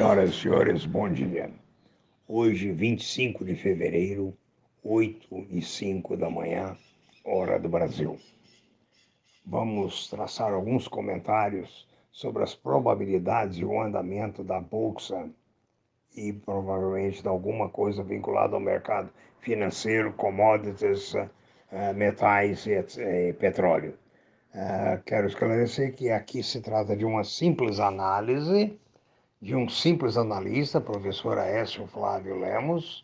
Senhoras e senhores, bom dia. Hoje, 25 de fevereiro, 8 e 5 da manhã, hora do Brasil. Vamos traçar alguns comentários sobre as probabilidades e o andamento da bolsa e provavelmente de alguma coisa vinculada ao mercado financeiro, commodities, eh, metais e petróleo. Eh, quero esclarecer que aqui se trata de uma simples análise de um simples analista, professor Aécio Flávio Lemos,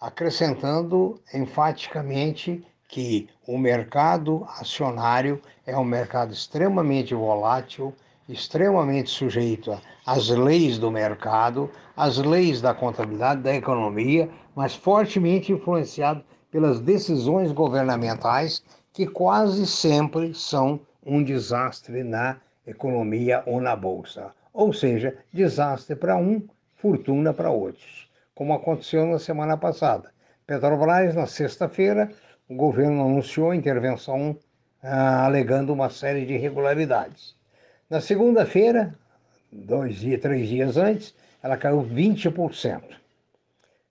acrescentando enfaticamente que o mercado acionário é um mercado extremamente volátil, extremamente sujeito às leis do mercado, às leis da contabilidade, da economia, mas fortemente influenciado pelas decisões governamentais que quase sempre são um desastre na economia ou na bolsa ou seja, desastre para um, fortuna para outros, como aconteceu na semana passada. Petrobras, na sexta-feira, o governo anunciou a intervenção ah, alegando uma série de irregularidades. Na segunda-feira, dois dias, três dias antes, ela caiu 20%.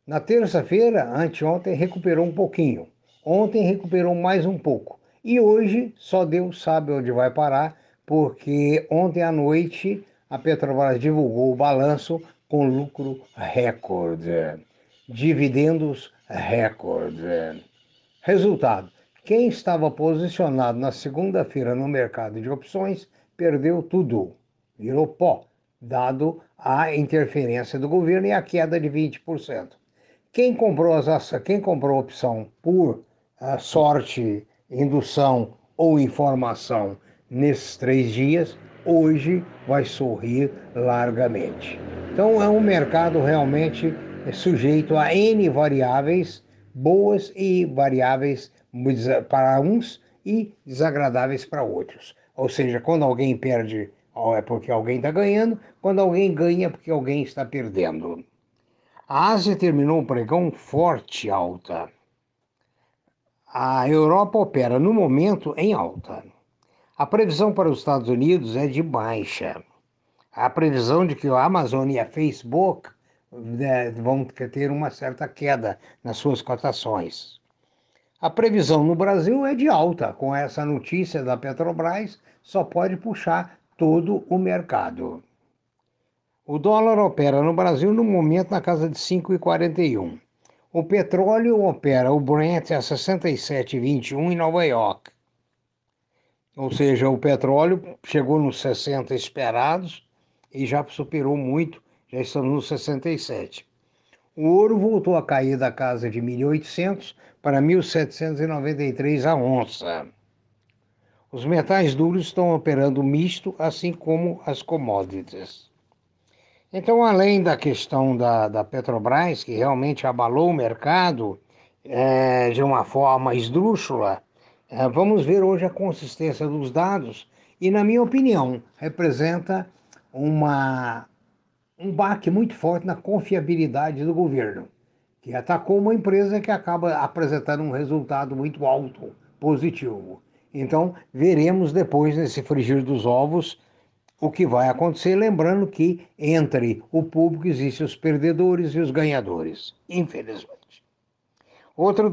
Na terça-feira, anteontem, recuperou um pouquinho. Ontem recuperou mais um pouco. E hoje, só Deus sabe onde vai parar, porque ontem à noite a Petrobras divulgou o balanço com lucro recorde, dividendos recorde. Resultado: quem estava posicionado na segunda-feira no mercado de opções perdeu tudo, virou pó, dado a interferência do governo e a queda de 20%. Quem comprou as quem comprou opção por uh, sorte, indução ou informação nesses três dias hoje vai sorrir largamente. Então é um mercado realmente sujeito a N variáveis, boas e variáveis para uns e desagradáveis para outros. Ou seja, quando alguém perde, é porque alguém está ganhando, quando alguém ganha, é porque alguém está perdendo. A Ásia terminou um pregão forte alta. A Europa opera no momento em alta. A previsão para os Estados Unidos é de baixa. A previsão de que a Amazon e a Facebook né, vão ter uma certa queda nas suas cotações. A previsão no Brasil é de alta. Com essa notícia da Petrobras, só pode puxar todo o mercado. O dólar opera no Brasil no momento na casa de 5,41. O petróleo opera o Brent a 67,21 em Nova York. Ou seja, o petróleo chegou nos 60 esperados e já superou muito, já estamos nos 67. O ouro voltou a cair da casa de 1.800 para 1.793 a onça. Os metais duros estão operando misto, assim como as commodities. Então, além da questão da, da Petrobras, que realmente abalou o mercado é, de uma forma esdrúxula, vamos ver hoje a consistência dos dados e, na minha opinião, representa uma, um baque muito forte na confiabilidade do governo, que atacou uma empresa que acaba apresentando um resultado muito alto, positivo. Então, veremos depois, nesse frigir dos ovos, o que vai acontecer, lembrando que entre o público existem os perdedores e os ganhadores, infelizmente. Outro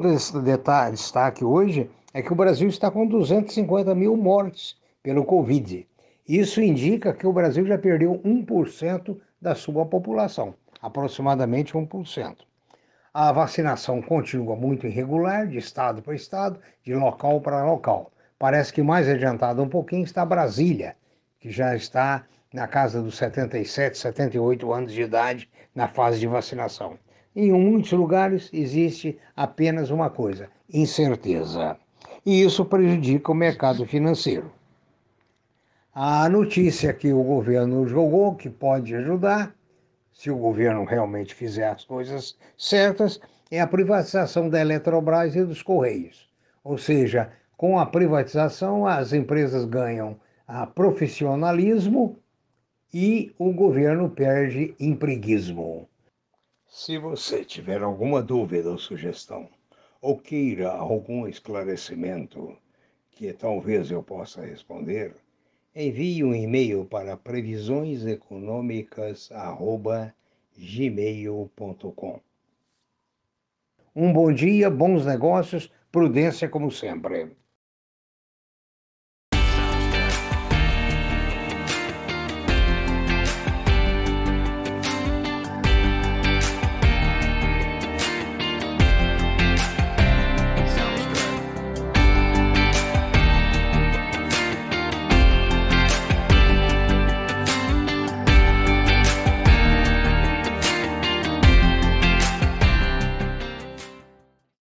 destaque hoje é que o Brasil está com 250 mil mortes pelo Covid. Isso indica que o Brasil já perdeu 1% da sua população, aproximadamente 1%. A vacinação continua muito irregular, de estado para estado, de local para local. Parece que mais adiantado um pouquinho está Brasília, que já está na casa dos 77, 78 anos de idade na fase de vacinação. Em muitos lugares existe apenas uma coisa: incerteza e isso prejudica o mercado financeiro. A notícia que o governo jogou, que pode ajudar, se o governo realmente fizer as coisas certas, é a privatização da Eletrobras e dos Correios. Ou seja, com a privatização, as empresas ganham a profissionalismo e o governo perde empreguismo. Se você tiver alguma dúvida ou sugestão, ou queira algum esclarecimento que talvez eu possa responder, envie um e-mail para previsioneconômicas.gmail.com gmail.com. Um bom dia, bons negócios, prudência como sempre.